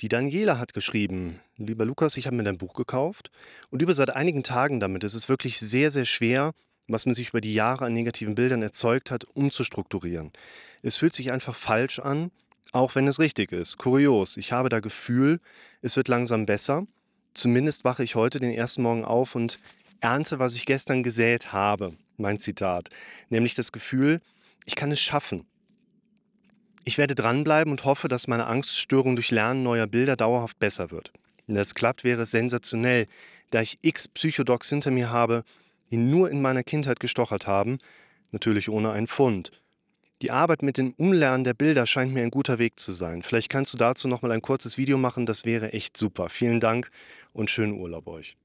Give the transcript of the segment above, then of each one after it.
Die Daniela hat geschrieben: „Lieber Lukas, ich habe mir dein Buch gekauft und übe seit einigen Tagen damit. Es ist wirklich sehr, sehr schwer, was man sich über die Jahre an negativen Bildern erzeugt hat, umzustrukturieren. Es fühlt sich einfach falsch an, auch wenn es richtig ist. Kurios, ich habe da Gefühl, es wird langsam besser. Zumindest wache ich heute den ersten Morgen auf und ernte, was ich gestern gesät habe.“ Mein Zitat. Nämlich das Gefühl, ich kann es schaffen. Ich werde dranbleiben und hoffe, dass meine Angststörung durch Lernen neuer Bilder dauerhaft besser wird. Wenn das klappt, wäre es sensationell, da ich x Psychodocs hinter mir habe, die nur in meiner Kindheit gestochert haben, natürlich ohne einen Fund. Die Arbeit mit dem Umlernen der Bilder scheint mir ein guter Weg zu sein. Vielleicht kannst du dazu noch mal ein kurzes Video machen, das wäre echt super. Vielen Dank und schönen Urlaub euch.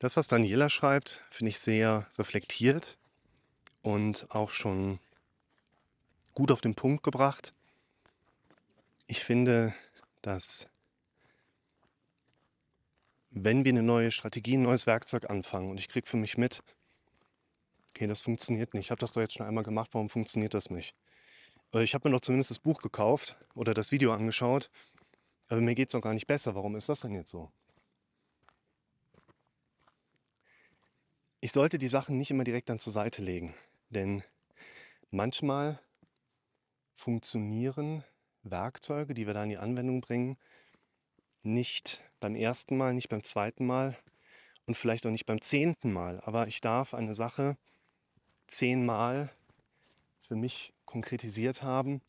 Das, was Daniela schreibt, finde ich sehr reflektiert und auch schon gut auf den Punkt gebracht. Ich finde, dass wenn wir eine neue Strategie, ein neues Werkzeug anfangen und ich kriege für mich mit, okay, das funktioniert nicht. Ich habe das doch jetzt schon einmal gemacht, warum funktioniert das nicht? Äh, Ich habe mir doch zumindest das Buch gekauft oder das Video angeschaut, aber mir geht es doch gar nicht besser. Warum ist das denn jetzt so? Ich sollte die Sachen nicht immer direkt dann zur Seite legen, denn manchmal funktionieren Werkzeuge, die wir da in die Anwendung bringen, nicht beim ersten Mal, nicht beim zweiten Mal und vielleicht auch nicht beim zehnten Mal. Aber ich darf eine Sache zehnmal für mich konkretisiert haben,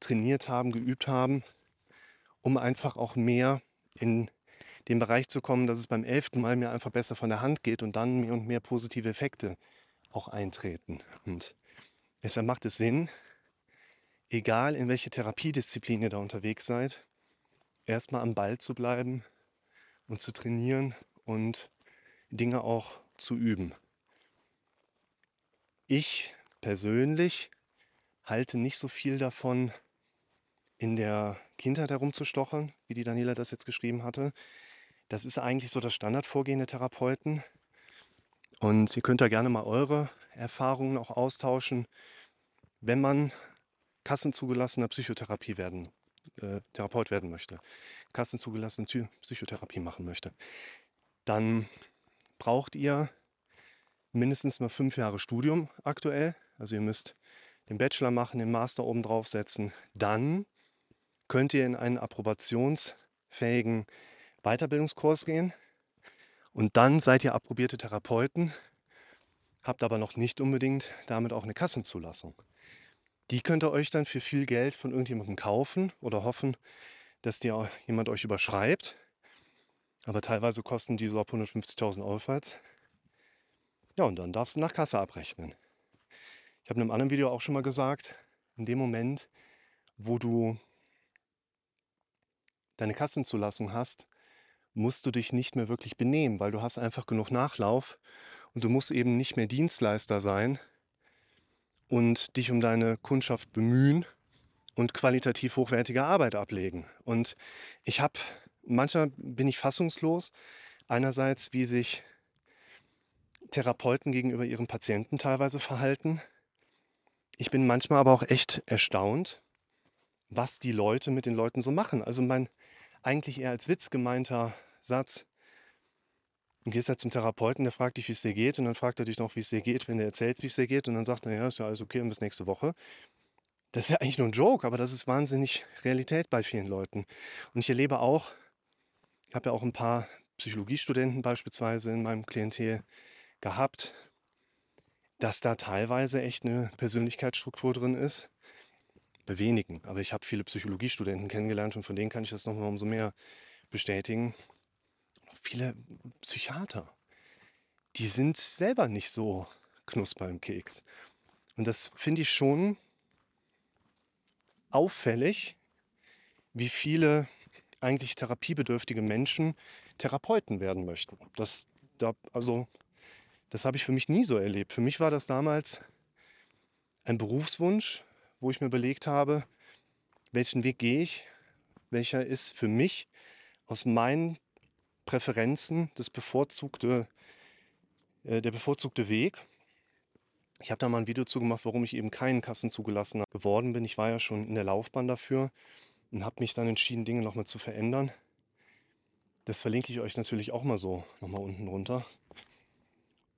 trainiert haben, geübt haben, um einfach auch mehr in den Bereich zu kommen, dass es beim elften Mal mir einfach besser von der Hand geht und dann mehr und mehr positive Effekte auch eintreten. Und deshalb macht es Sinn, egal in welche Therapiedisziplin ihr da unterwegs seid, erstmal am Ball zu bleiben und zu trainieren und Dinge auch zu üben. Ich persönlich halte nicht so viel davon, in der Kindheit herumzustochern, wie die Daniela das jetzt geschrieben hatte. Das ist eigentlich so das Standardvorgehen der Therapeuten. Und ihr könnt da gerne mal eure Erfahrungen auch austauschen, wenn man kassenzugelassener Psychotherapie werden, äh, Therapeut werden möchte, kassenzugelassene Psychotherapie machen möchte. Dann braucht ihr mindestens mal fünf Jahre Studium aktuell. Also ihr müsst den Bachelor machen, den Master oben drauf setzen. Dann könnt ihr in einen approbationsfähigen Weiterbildungskurs gehen. Und dann seid ihr approbierte Therapeuten, habt aber noch nicht unbedingt damit auch eine Kassenzulassung. Die könnt ihr euch dann für viel Geld von irgendjemandem kaufen oder hoffen, dass auch jemand euch überschreibt. Aber teilweise kosten die so ab 150.000 aufwärts. Ja, und dann darfst du nach Kasse abrechnen. Ich habe in einem anderen Video auch schon mal gesagt, in dem Moment, wo du deine Kassenzulassung hast, musst du dich nicht mehr wirklich benehmen, weil du hast einfach genug Nachlauf und du musst eben nicht mehr Dienstleister sein und dich um deine Kundschaft bemühen und qualitativ hochwertige Arbeit ablegen. Und ich habe, manchmal bin ich fassungslos, einerseits, wie sich Therapeuten gegenüber ihren Patienten teilweise verhalten. Ich bin manchmal aber auch echt erstaunt, was die Leute mit den Leuten so machen. Also mein eigentlich eher als Witz gemeinter Satz. Du gehst halt zum Therapeuten, der fragt dich, wie es dir geht, und dann fragt er dich noch, wie es dir geht, wenn du erzählst, wie es dir geht, und dann sagt er, ja, ist ja alles okay, und bis nächste Woche. Das ist ja eigentlich nur ein Joke, aber das ist wahnsinnig Realität bei vielen Leuten. Und ich erlebe auch, ich habe ja auch ein paar Psychologiestudenten beispielsweise in meinem Klientel gehabt, dass da teilweise echt eine Persönlichkeitsstruktur drin ist. Bei wenigen, aber ich habe viele Psychologiestudenten kennengelernt und von denen kann ich das nochmal umso mehr bestätigen. Viele Psychiater, die sind selber nicht so knusper im Keks. Und das finde ich schon auffällig, wie viele eigentlich therapiebedürftige Menschen Therapeuten werden möchten. Das, da, also, das habe ich für mich nie so erlebt. Für mich war das damals ein Berufswunsch, wo ich mir überlegt habe, welchen Weg gehe ich, welcher ist für mich aus meinen Präferenzen das bevorzugte, äh, der bevorzugte Weg. Ich habe da mal ein Video zu gemacht, warum ich eben keinen Kassenzugelassener geworden bin. Ich war ja schon in der Laufbahn dafür. und habe mich dann entschieden, Dinge nochmal zu verändern. Das verlinke ich euch natürlich auch mal so nochmal unten runter.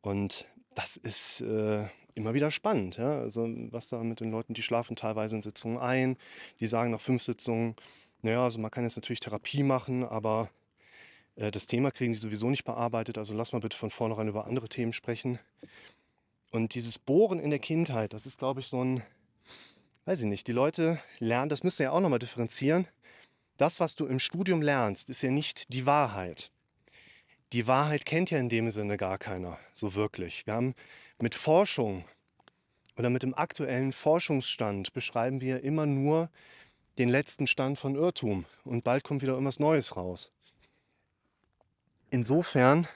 Und das ist äh, immer wieder spannend. Ja? Also was da mit den Leuten, die schlafen teilweise in Sitzungen ein, die sagen nach fünf Sitzungen, naja, also man kann jetzt natürlich Therapie machen, aber das Thema kriegen die sowieso nicht bearbeitet. Also lass mal bitte von vornherein über andere Themen sprechen. Und dieses Bohren in der Kindheit, das ist, glaube ich, so ein, weiß ich nicht, die Leute lernen, das müsst ihr ja auch nochmal differenzieren. Das, was du im Studium lernst, ist ja nicht die Wahrheit. Die Wahrheit kennt ja in dem Sinne gar keiner, so wirklich. Wir haben mit Forschung oder mit dem aktuellen Forschungsstand beschreiben wir immer nur den letzten Stand von Irrtum und bald kommt wieder irgendwas Neues raus. Insofern,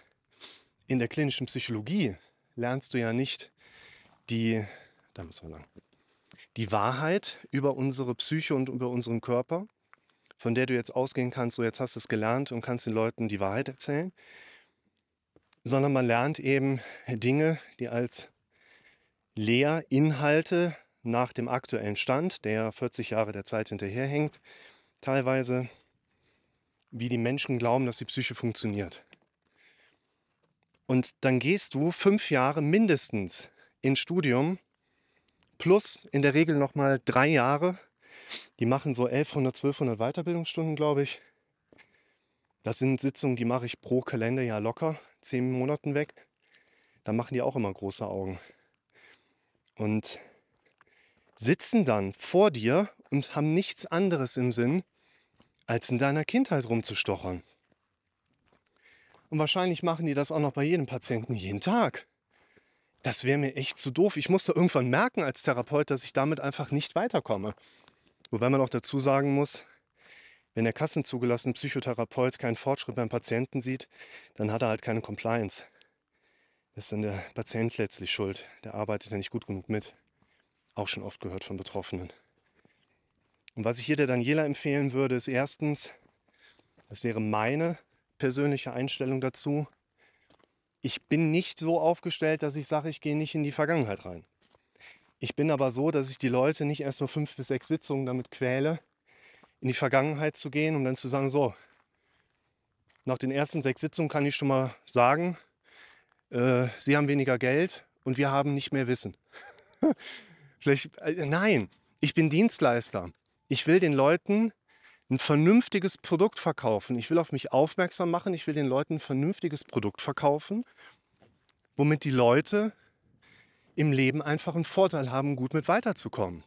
in der klinischen Psychologie lernst du ja nicht die, da müssen wir lang, die Wahrheit über unsere Psyche und über unseren Körper, von der du jetzt ausgehen kannst, so jetzt hast du es gelernt und kannst den Leuten die Wahrheit erzählen, sondern man lernt eben Dinge, die als Lehrinhalte nach dem aktuellen Stand, der 40 Jahre der Zeit hinterherhängt, teilweise, wie die Menschen glauben, dass die Psyche funktioniert. Und dann gehst du fünf Jahre mindestens ins Studium, plus in der Regel nochmal drei Jahre. Die machen so 1100, 1200 Weiterbildungsstunden, glaube ich. Das sind Sitzungen, die mache ich pro Kalenderjahr locker, zehn Monaten weg. Da machen die auch immer große Augen. Und sitzen dann vor dir und haben nichts anderes im Sinn, als in deiner Kindheit rumzustochern. Und wahrscheinlich machen die das auch noch bei jedem Patienten jeden Tag. Das wäre mir echt zu doof. Ich musste irgendwann merken als Therapeut, dass ich damit einfach nicht weiterkomme. Wobei man auch dazu sagen muss, wenn der kassenzugelassene Psychotherapeut keinen Fortschritt beim Patienten sieht, dann hat er halt keine Compliance. Das ist dann der Patient letztlich schuld. Der arbeitet ja nicht gut genug mit. Auch schon oft gehört von Betroffenen. Und was ich hier der Daniela empfehlen würde, ist erstens, das wäre meine persönliche Einstellung dazu. Ich bin nicht so aufgestellt, dass ich sage, ich gehe nicht in die Vergangenheit rein. Ich bin aber so, dass ich die Leute nicht erst nur fünf bis sechs Sitzungen damit quäle, in die Vergangenheit zu gehen, um dann zu sagen, so, nach den ersten sechs Sitzungen kann ich schon mal sagen, äh, Sie haben weniger Geld und wir haben nicht mehr Wissen. Vielleicht, äh, nein, ich bin Dienstleister. Ich will den Leuten ein vernünftiges Produkt verkaufen. Ich will auf mich aufmerksam machen. Ich will den Leuten ein vernünftiges Produkt verkaufen, womit die Leute im Leben einfach einen Vorteil haben, gut mit weiterzukommen.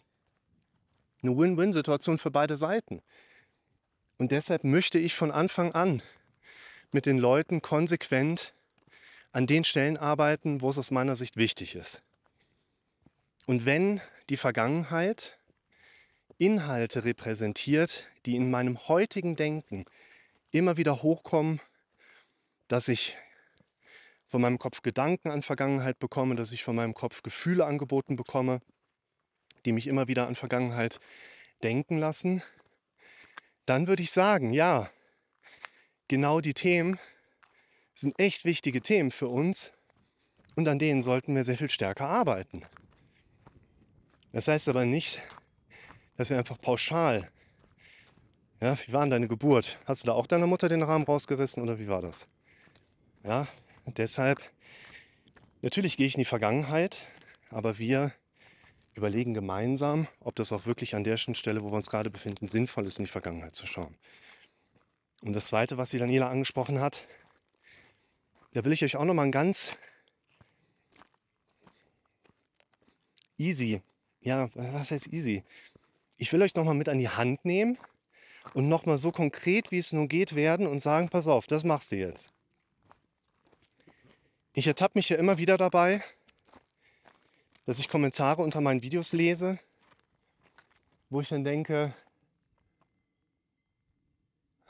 Eine Win-Win-Situation für beide Seiten. Und deshalb möchte ich von Anfang an mit den Leuten konsequent an den Stellen arbeiten, wo es aus meiner Sicht wichtig ist. Und wenn die Vergangenheit Inhalte repräsentiert, die in meinem heutigen Denken immer wieder hochkommen, dass ich von meinem Kopf Gedanken an Vergangenheit bekomme, dass ich von meinem Kopf Gefühle angeboten bekomme, die mich immer wieder an Vergangenheit denken lassen, dann würde ich sagen, ja, genau die Themen sind echt wichtige Themen für uns und an denen sollten wir sehr viel stärker arbeiten. Das heißt aber nicht, dass wir einfach pauschal, ja, wie war denn deine Geburt? Hast du da auch deiner Mutter den Rahmen rausgerissen oder wie war das? Ja, deshalb, natürlich gehe ich in die Vergangenheit, aber wir überlegen gemeinsam, ob das auch wirklich an der Stelle, wo wir uns gerade befinden, sinnvoll ist, in die Vergangenheit zu schauen. Und das Zweite, was die Daniela angesprochen hat, da will ich euch auch noch mal ein ganz easy, ja, was heißt easy? Ich will euch nochmal mit an die Hand nehmen und nochmal so konkret, wie es nur geht, werden und sagen, pass auf, das machst du jetzt. Ich ertappe mich ja immer wieder dabei, dass ich Kommentare unter meinen Videos lese, wo ich dann denke,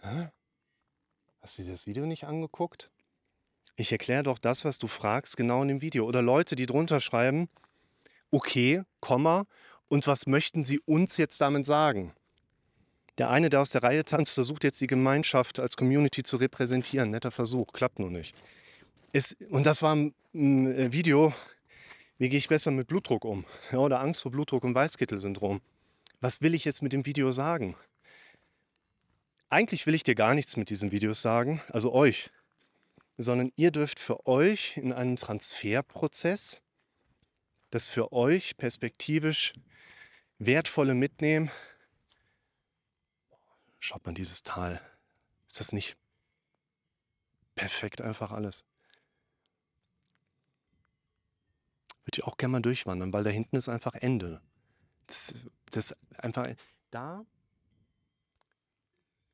Hä? hast du dir das Video nicht angeguckt? Ich erkläre doch das, was du fragst, genau in dem Video. Oder Leute, die drunter schreiben, okay, Komma, und was möchten Sie uns jetzt damit sagen? Der eine, der aus der Reihe tanzt, versucht jetzt die Gemeinschaft als Community zu repräsentieren. Netter Versuch, klappt nur nicht. Es, und das war ein, äh, Video, wie gehe ich besser mit Blutdruck um? Ja, oder Angst vor Blutdruck und Weißkittelsyndrom. Was will ich jetzt mit dem Video sagen? eigentlich will ich dir gar nichts mit diesen Videos sagen, also euch, sondern ihr dürft für euch in einem Transferprozess das für euch perspektivisch wertvolle mitnehmen. Schaut mal dieses Tal. Ist das nicht perfekt einfach alles? Würde ich auch gerne mal durchwandern, weil da hinten ist einfach Ende. Das, das einfach da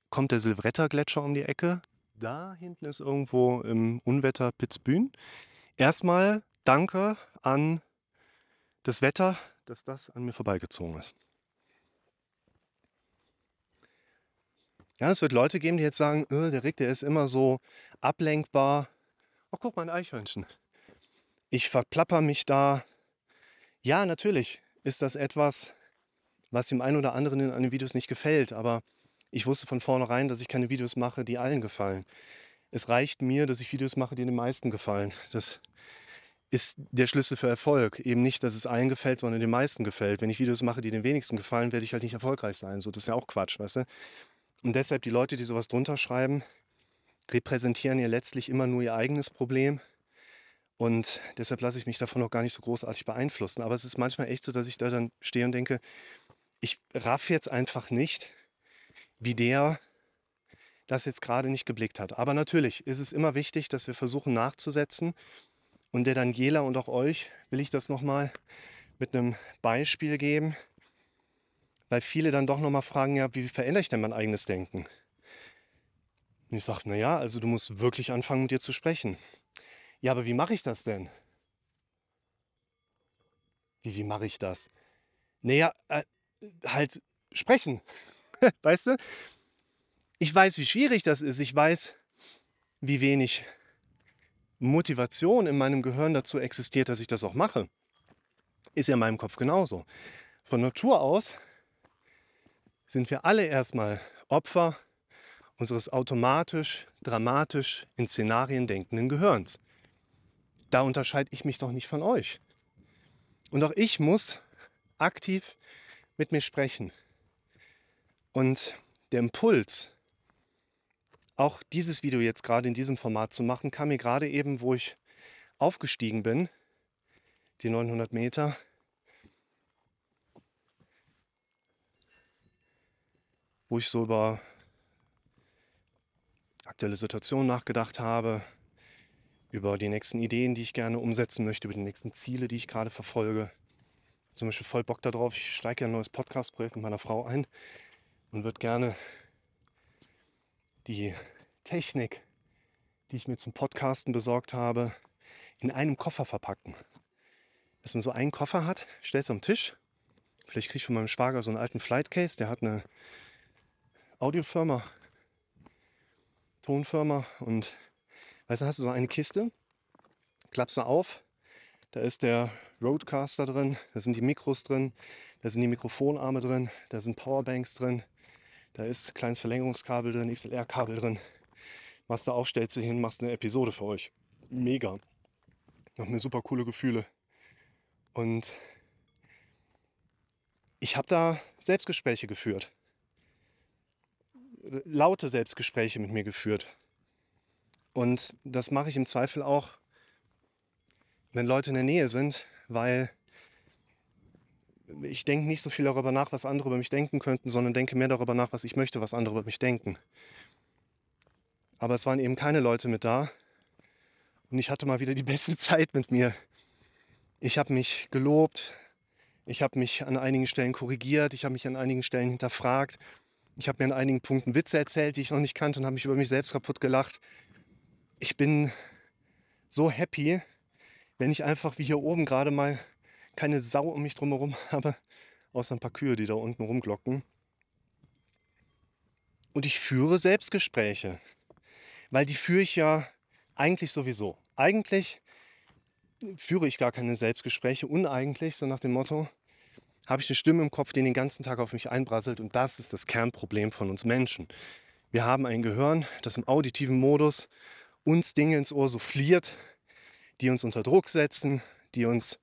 kommt der Silvretta-Gletscher um die Ecke. Da hinten ist irgendwo im Unwetter Pitzbühn. Erstmal danke an das Wetter, dass das an mir vorbeigezogen ist. Ja, es wird Leute geben, die jetzt sagen, äh, der Rick, der ist immer so ablenkbar. Oh, guck mal, ein Eichhörnchen. Ich verplapper mich da. Ja, natürlich ist das etwas, was dem einen oder anderen in einem Videos nicht gefällt, aber ich wusste von vornherein, dass ich keine Videos mache, die allen gefallen. Es reicht mir, dass ich Videos mache, die den meisten gefallen. Das ist der Schlüssel für Erfolg. Eben nicht, dass es allen gefällt, sondern den meisten gefällt. Wenn ich Videos mache, die den wenigsten gefallen, werde ich halt nicht erfolgreich sein. So, das ist ja auch Quatsch, weißt du? Und deshalb die Leute, die sowas drunter schreiben, repräsentieren ja letztlich immer nur ihr eigenes Problem. Und deshalb lasse ich mich davon auch gar nicht so großartig beeinflussen. Aber es ist manchmal echt so, dass ich da dann stehe und denke, ich raff jetzt einfach nicht, wie der das jetzt gerade nicht geblickt hat. Aber natürlich ist es immer wichtig, dass wir versuchen nachzusetzen. Und der Daniela und auch euch will ich das nochmal mit einem Beispiel geben, weil viele dann doch nochmal fragen, ja, wie verändere ich denn mein eigenes Denken? Und ich sage, naja, also du musst wirklich anfangen, mit dir zu sprechen. Ja, aber wie mache ich das denn? Wie, wie mache ich das? Naja, äh, halt sprechen. weißt du? Ich weiß, wie schwierig das ist. Ich weiß, wie wenig Motivation in meinem Gehirn dazu existiert, dass ich das auch mache. Ist ja in meinem Kopf genauso. Von Natur aus sind wir alle erstmal Opfer unseres automatisch, dramatisch in Szenarien denkenden Gehirns. Da unterscheide ich mich doch nicht von euch. Und auch ich muss aktiv mit mir sprechen. Und der Impuls, auch dieses Video jetzt gerade in diesem Format zu machen, kam mir gerade eben, wo ich aufgestiegen bin, die 900 Meter. Wo ich so über aktuelle Situationen nachgedacht habe, über die nächsten Ideen, die ich gerne umsetzen möchte, über die nächsten Ziele, die ich gerade verfolge. Zum Beispiel voll Bock darauf. Ich steige ja ein neues Podcast-Projekt mit meiner Frau ein und würde gerne die Technik, die ich mir zum Podcasten besorgt habe, in einem Koffer verpacken. Dass man so einen Koffer hat, stellst du am Tisch. Vielleicht kriege ich von meinem Schwager so einen alten Flightcase, der hat eine Audiofirma, Tonfirma und weißt du, hast du so eine Kiste, klappst du auf, da ist der Roadcaster drin, da sind die Mikros drin, da sind die Mikrofonarme drin, da sind Powerbanks drin, da ist ein kleines Verlängerungskabel drin, XLR-Kabel drin. Machst du auf, stellst hin, machst eine Episode für euch. Mega. Noch mir super coole Gefühle. Und ich habe da Selbstgespräche geführt. Laute Selbstgespräche mit mir geführt. Und das mache ich im Zweifel auch, wenn Leute in der Nähe sind, weil ich denke nicht so viel darüber nach, was andere über mich denken könnten, sondern denke mehr darüber nach, was ich möchte, was andere über mich denken. Aber es waren eben keine Leute mit da. Und ich hatte mal wieder die beste Zeit mit mir. Ich habe mich gelobt. Ich habe mich an einigen Stellen korrigiert. Ich habe mich an einigen Stellen hinterfragt. Ich habe mir an einigen Punkten Witze erzählt, die ich noch nicht kannte und habe mich über mich selbst kaputt gelacht. Ich bin so happy, wenn ich einfach wie hier oben gerade mal keine Sau um mich drumherum habe, außer ein paar Kühe, die da unten rumglocken. Und ich führe Selbstgespräche, weil die führe ich ja eigentlich sowieso. Eigentlich führe ich gar keine Selbstgespräche, uneigentlich, so nach dem Motto, habe ich eine Stimme im Kopf, die den ganzen Tag auf mich einbrasselt und das ist das Kernproblem von uns Menschen. Wir haben ein Gehirn, das im auditiven Modus uns Dinge ins Ohr souffliert, die uns unter Druck setzen, die uns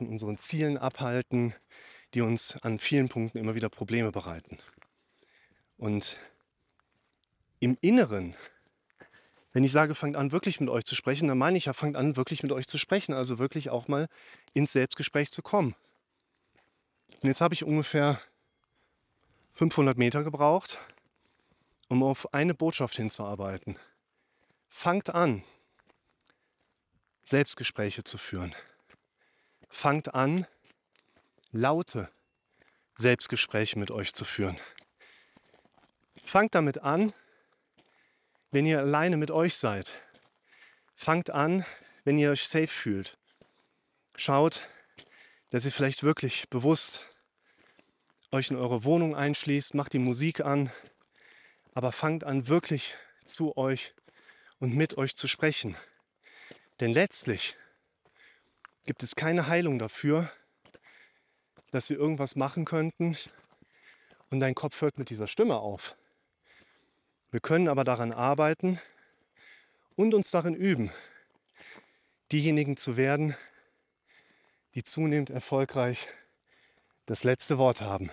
von unseren Zielen abhalten, die uns an vielen Punkten immer wieder Probleme bereiten. Und im Inneren, wenn ich sage, fangt an, wirklich mit euch zu sprechen, dann meine ich ja, fangt an, wirklich mit euch zu sprechen, also wirklich auch mal ins Selbstgespräch zu kommen. Und jetzt habe ich ungefähr 500 Meter gebraucht, um auf eine Botschaft hinzuarbeiten. Fangt an, Selbstgespräche zu führen. Fangt an, laute Selbstgespräche mit euch zu führen. Fangt damit an, wenn ihr alleine mit euch seid. Fangt an, wenn ihr euch safe fühlt. Schaut, dass ihr vielleicht wirklich bewusst euch in eure Wohnung einschließt, macht die Musik an, aber fangt an, wirklich zu euch und mit euch zu sprechen. Denn letztlich gibt es keine Heilung dafür, dass wir irgendwas machen könnten und dein Kopf hört mit dieser Stimme auf. Wir können aber daran arbeiten und uns darin üben, diejenigen zu werden, die zunehmend erfolgreich das letzte Wort haben.